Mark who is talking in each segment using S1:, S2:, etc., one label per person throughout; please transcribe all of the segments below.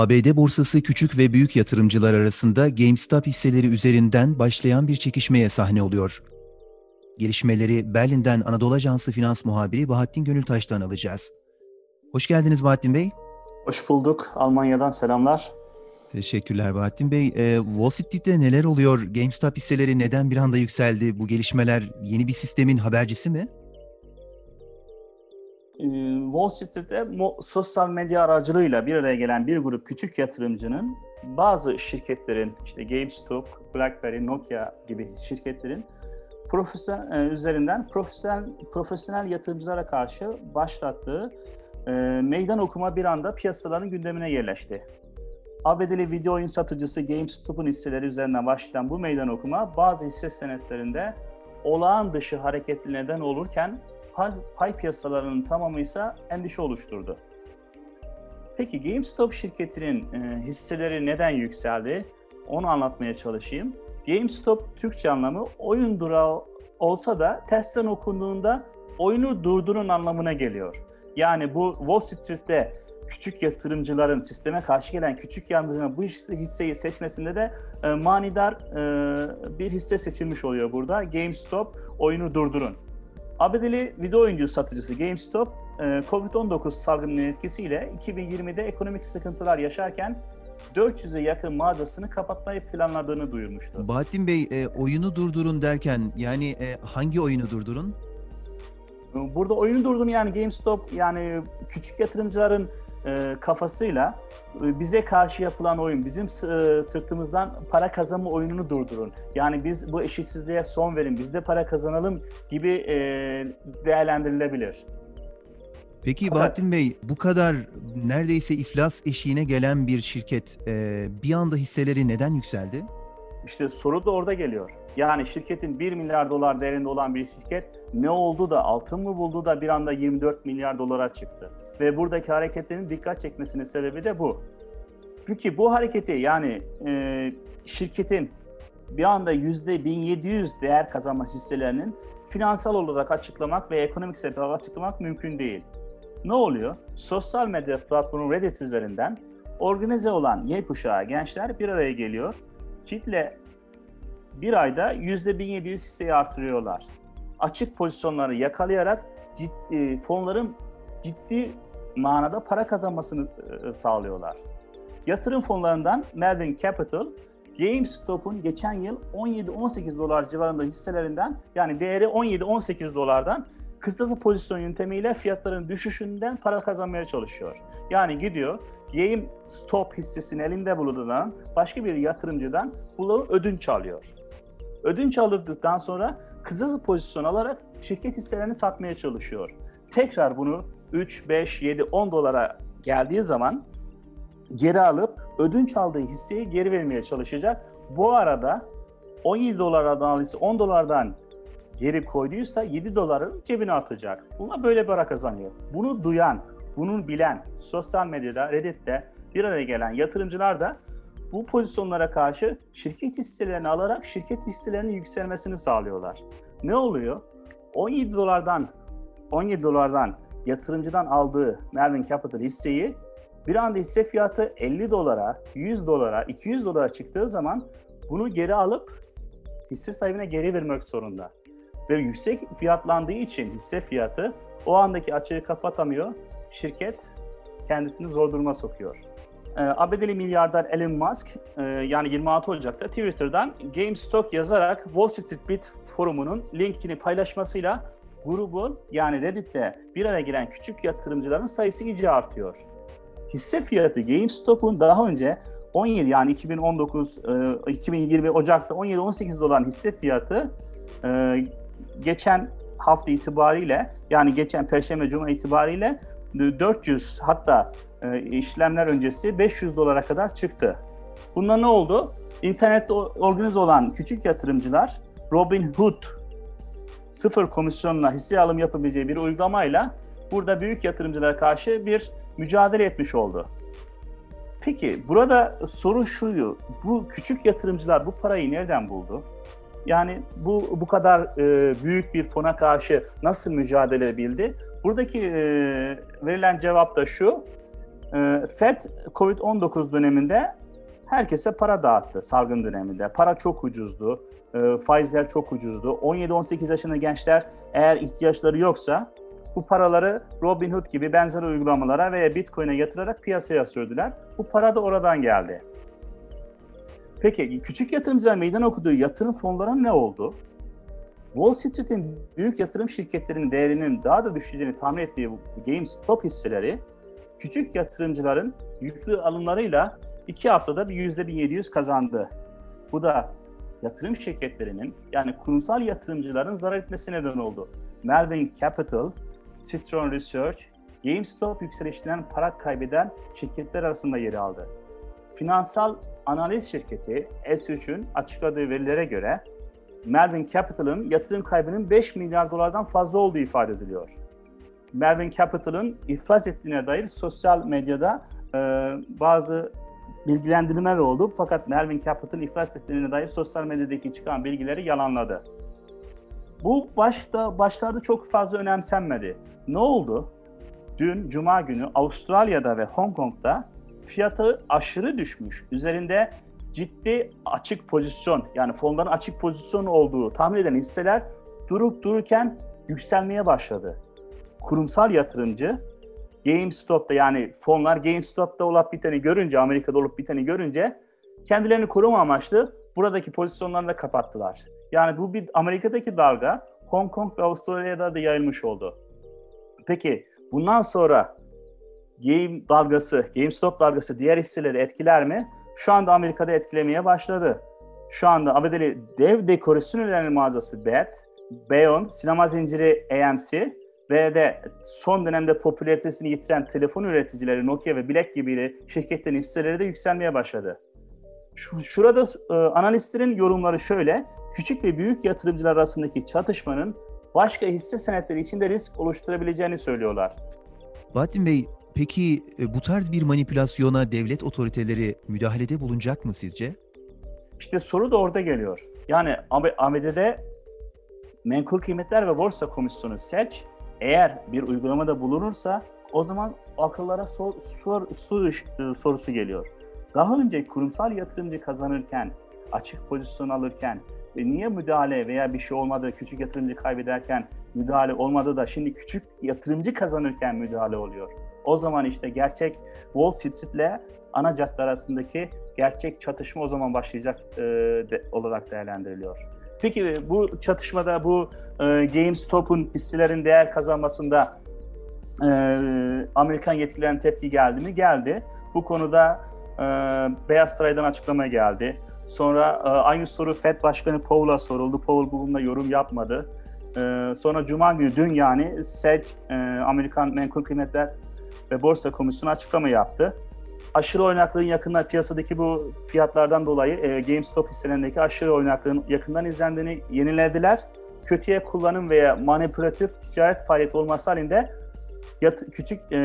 S1: ABD borsası küçük ve büyük yatırımcılar arasında GameStop hisseleri üzerinden başlayan bir çekişmeye sahne oluyor. Gelişmeleri Berlin'den Anadolu Ajansı Finans Muhabiri Bahattin Gönültaş'tan alacağız. Hoş geldiniz Bahattin Bey.
S2: Hoş bulduk. Almanya'dan selamlar.
S1: Teşekkürler Bahattin Bey. Ee, Wall Street'te neler oluyor? GameStop hisseleri neden bir anda yükseldi? Bu gelişmeler yeni bir sistemin habercisi mi?
S2: Ee, Wall Street'te sosyal medya aracılığıyla bir araya gelen bir grup küçük yatırımcının bazı şirketlerin, işte GameStop, BlackBerry, Nokia gibi şirketlerin profesyonel e, üzerinden profesyonel profesyonel yatırımcılara karşı başlattığı e, meydan okuma bir anda piyasaların gündemine yerleşti. ABD'li video oyun satıcısı GameStop'un hisseleri üzerinden başlayan bu meydan okuma bazı hisse senetlerinde olağan dışı hareketli neden olurken pay piyasalarının tamamı ise endişe oluşturdu. Peki GameStop şirketinin e, hisseleri neden yükseldi? Onu anlatmaya çalışayım. GameStop Türkçe anlamı oyun durağı olsa da tersten okunduğunda oyunu durdurun anlamına geliyor. Yani bu Wall Street'te küçük yatırımcıların sisteme karşı gelen küçük yatırımcıların bu hisseyi seçmesinde de e, manidar e, bir hisse seçilmiş oluyor burada. GameStop oyunu durdurun. ABD'li video oyuncu satıcısı GameStop, e, Covid-19 salgının etkisiyle 2020'de ekonomik sıkıntılar yaşarken 400'e yakın mağazasını kapatmayı planladığını duyurmuştu.
S1: Bahattin Bey, e, oyunu durdurun derken yani e, hangi oyunu durdurun?
S2: Burada oyunu durdurun yani GameStop yani küçük yatırımcıların e, kafasıyla e, bize karşı yapılan oyun, bizim e, sırtımızdan para kazanma oyununu durdurun. Yani biz bu eşitsizliğe son verin, biz de para kazanalım gibi değerlendirilebilir.
S1: Peki Bahattin Bey bu kadar neredeyse iflas eşiğine gelen bir şirket bir anda hisseleri neden yükseldi?
S2: İşte soru da orada geliyor. Yani şirketin 1 milyar dolar değerinde olan bir şirket ne oldu da altın mı buldu da bir anda 24 milyar dolara çıktı. Ve buradaki hareketlerin dikkat çekmesinin sebebi de bu. Çünkü bu hareketi yani e, şirketin bir anda %1700 değer kazanma hisselerinin finansal olarak açıklamak ve ekonomik sebepler açıklamak mümkün değil. Ne oluyor? Sosyal medya platformu Reddit üzerinden organize olan Y kuşağı gençler bir araya geliyor. Kitle bir ayda %1700 hisseyi artırıyorlar. Açık pozisyonları yakalayarak ciddi, fonların ciddi manada para kazanmasını e, sağlıyorlar. Yatırım fonlarından Melvin Capital, GameStop'un geçen yıl 17-18 dolar civarında hisselerinden yani değeri 17-18 dolardan kısasa pozisyon yöntemiyle fiyatların düşüşünden para kazanmaya çalışıyor. Yani gidiyor GameStop hissesini elinde bulunan başka bir yatırımcıdan bunu ödünç alıyor. Ödünç alırdıktan sonra kısasa pozisyon alarak şirket hisselerini satmaya çalışıyor. Tekrar bunu 3, 5, 7, 10 dolara geldiği zaman geri alıp ödünç aldığı hisseyi geri vermeye çalışacak. Bu arada 17 dolardan alırsa 10 dolardan geri koyduysa 7 doların cebine atacak. Buna böyle para kazanıyor. Bunu duyan, bunun bilen sosyal medyada, Reddit'te bir araya gelen yatırımcılar da bu pozisyonlara karşı şirket hisselerini alarak şirket hisselerinin yükselmesini sağlıyorlar. Ne oluyor? 17 dolardan 17 dolardan yatırımcıdan aldığı Melvin Capital hisseyi bir anda hisse fiyatı 50 dolara, 100 dolara, 200 dolara çıktığı zaman bunu geri alıp hisse sahibine geri vermek zorunda. Ve yüksek fiyatlandığı için hisse fiyatı o andaki açığı kapatamıyor. Şirket kendisini zor duruma sokuyor. Ee, ABD'li milyarder Elon Musk e, yani 26 Ocak'ta Twitter'dan GameStop yazarak Wall Street Bit forumunun linkini paylaşmasıyla grubun yani Reddit'te bir araya gelen küçük yatırımcıların sayısı iyice artıyor. Hisse fiyatı GameStop'un daha önce 17 yani 2019 2020 e, Ocak'ta 17-18 dolar hisse fiyatı e, geçen hafta itibariyle yani geçen Perşembe Cuma itibariyle 400 hatta e, işlemler öncesi 500 dolara kadar çıktı. Bunda ne oldu? İnternette organize olan küçük yatırımcılar Robinhood sıfır komisyonla hisse alım yapabileceği bir uygulamayla burada büyük yatırımcılara karşı bir mücadele etmiş oldu. Peki burada soru şu, bu küçük yatırımcılar bu parayı nereden buldu? Yani bu bu kadar e, büyük bir fona karşı nasıl mücadele edebildi? Buradaki e, verilen cevap da şu, e, FED COVID-19 döneminde herkese para dağıttı salgın döneminde. Para çok ucuzdu, e, faizler çok ucuzdu. 17-18 yaşında gençler eğer ihtiyaçları yoksa bu paraları Robinhood gibi benzer uygulamalara veya Bitcoin'e yatırarak piyasaya sürdüler. Bu para da oradan geldi. Peki küçük yatırımcılar meydan okuduğu yatırım fonlara ne oldu? Wall Street'in büyük yatırım şirketlerinin değerinin daha da düşeceğini tahmin ettiği GameStop hisseleri küçük yatırımcıların yüklü alımlarıyla iki haftada bir yüzde 1700 kazandı. Bu da yatırım şirketlerinin yani kurumsal yatırımcıların zarar etmesine neden oldu. Melvin Capital, Citron Research, GameStop yükselişinden para kaybeden şirketler arasında yer aldı. Finansal analiz şirketi S3'ün açıkladığı verilere göre Melvin Capital'ın yatırım kaybının 5 milyar dolardan fazla olduğu ifade ediliyor. Melvin Capital'ın iflas ettiğine dair sosyal medyada e, bazı bilgilendirmeler oldu. Fakat Melvin Capital iflas ettiğine dair sosyal medyadaki çıkan bilgileri yalanladı. Bu başta başlarda çok fazla önemsenmedi. Ne oldu? Dün Cuma günü Avustralya'da ve Hong Kong'da fiyatı aşırı düşmüş. Üzerinde ciddi açık pozisyon yani fonların açık pozisyon olduğu tahmin eden hisseler durup dururken yükselmeye başladı. Kurumsal yatırımcı GameStop'ta yani fonlar GameStop'ta olup biteni görünce, Amerika'da olup biteni görünce kendilerini koruma amaçlı buradaki pozisyonlarını da kapattılar. Yani bu bir Amerika'daki dalga Hong Kong ve Avustralya'da da yayılmış oldu. Peki bundan sonra Game dalgası, GameStop dalgası diğer hisseleri etkiler mi? Şu anda Amerika'da etkilemeye başladı. Şu anda ABD'li dev dekorasyon ürünleri mağazası BET, Beyond, sinema zinciri AMC ve de son dönemde popülaritesini yitiren telefon üreticileri Nokia ve Black gibi şirketlerin hisseleri de yükselmeye başladı. Şu, şurada e, analistlerin yorumları şöyle, küçük ve büyük yatırımcılar arasındaki çatışmanın başka hisse senetleri için de risk oluşturabileceğini söylüyorlar.
S1: Bahattin Bey, peki e, bu tarz bir manipülasyona devlet otoriteleri müdahalede bulunacak mı sizce?
S2: İşte soru da orada geliyor. Yani ABD'de Menkul Kıymetler ve Borsa Komisyonu SEC eğer bir uygulamada bulunursa o zaman akıllara sor, sor, sor, e, sorusu geliyor. Daha önce kurumsal yatırımcı kazanırken, açık pozisyon alırken ve niye müdahale veya bir şey olmadı, küçük yatırımcı kaybederken müdahale olmadı da şimdi küçük yatırımcı kazanırken müdahale oluyor. O zaman işte gerçek Wall Street ile ana cadde arasındaki gerçek çatışma o zaman başlayacak e, de, olarak değerlendiriliyor. Peki bu çatışmada bu e, GameStop'un hisselerin değer kazanmasında e, Amerikan yetkililerin tepki geldi mi? Geldi. Bu konuda e, Beyaz Saray'dan açıklama geldi. Sonra e, aynı soru Fed Başkanı Powell'a soruldu. Powell bununla yorum yapmadı. E, sonra Cuma günü dün yani SEC, e, Amerikan Menkul Kıymetler ve Borsa Komisyonu açıklama yaptı aşırı oynaklığın yakında piyasadaki bu fiyatlardan dolayı e, GameStop hisselerindeki aşırı oynaklığın yakından izlendiğini yenilediler. Kötüye kullanım veya manipülatif ticaret faaliyeti olması halinde yat, küçük e,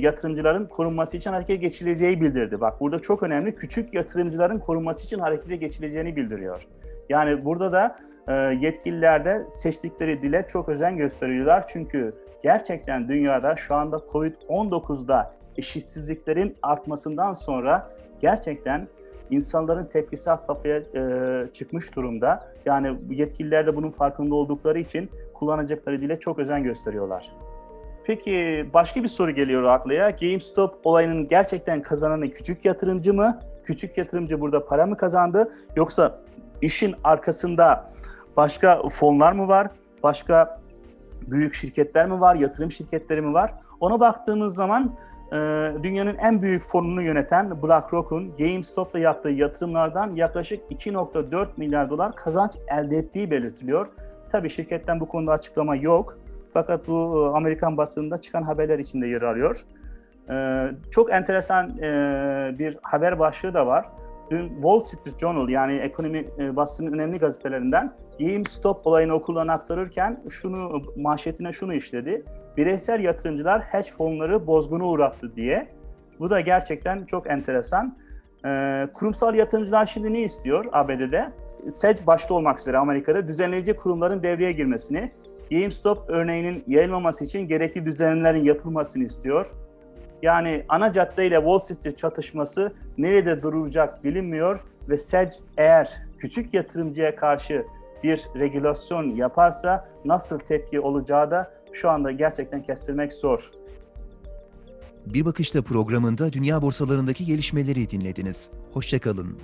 S2: yatırımcıların korunması için harekete geçileceği bildirdi. Bak burada çok önemli küçük yatırımcıların korunması için harekete geçileceğini bildiriyor. Yani burada da e, yetkililer de seçtikleri dile çok özen gösteriyorlar. Çünkü gerçekten dünyada şu anda COVID-19'da eşitsizliklerin artmasından sonra gerçekten insanların tepkisi safhaya e, çıkmış durumda. Yani yetkililer de bunun farkında oldukları için kullanacakları dile çok özen gösteriyorlar. Peki başka bir soru geliyor aklıya. GameStop olayının gerçekten kazananı küçük yatırımcı mı? Küçük yatırımcı burada para mı kazandı? Yoksa işin arkasında başka fonlar mı var? Başka büyük şirketler mi var? Yatırım şirketleri mi var? Ona baktığımız zaman dünyanın en büyük fonunu yöneten BlackRock'un GameStop'ta yaptığı yatırımlardan yaklaşık 2.4 milyar dolar kazanç elde ettiği belirtiliyor. Tabii şirketten bu konuda açıklama yok. Fakat bu e, Amerikan basınında çıkan haberler içinde yer alıyor. Ee, çok enteresan e, bir haber başlığı da var. Dün Wall Street Journal yani ekonomi e, basının önemli gazetelerinden GameStop olayını okullarına aktarırken şunu manşetine şunu işledi bireysel yatırımcılar hedge fonları bozguna uğrattı diye. Bu da gerçekten çok enteresan. Ee, kurumsal yatırımcılar şimdi ne istiyor ABD'de? SEC başta olmak üzere Amerika'da düzenleyici kurumların devreye girmesini, GameStop örneğinin yayılmaması için gerekli düzenlemelerin yapılmasını istiyor. Yani ana cadde ile Wall Street çatışması nerede duracak bilinmiyor ve SEC eğer küçük yatırımcıya karşı bir regülasyon yaparsa nasıl tepki olacağı da şu anda gerçekten kestirmek zor.
S1: Bir Bakışta programında dünya borsalarındaki gelişmeleri dinlediniz. Hoşçakalın.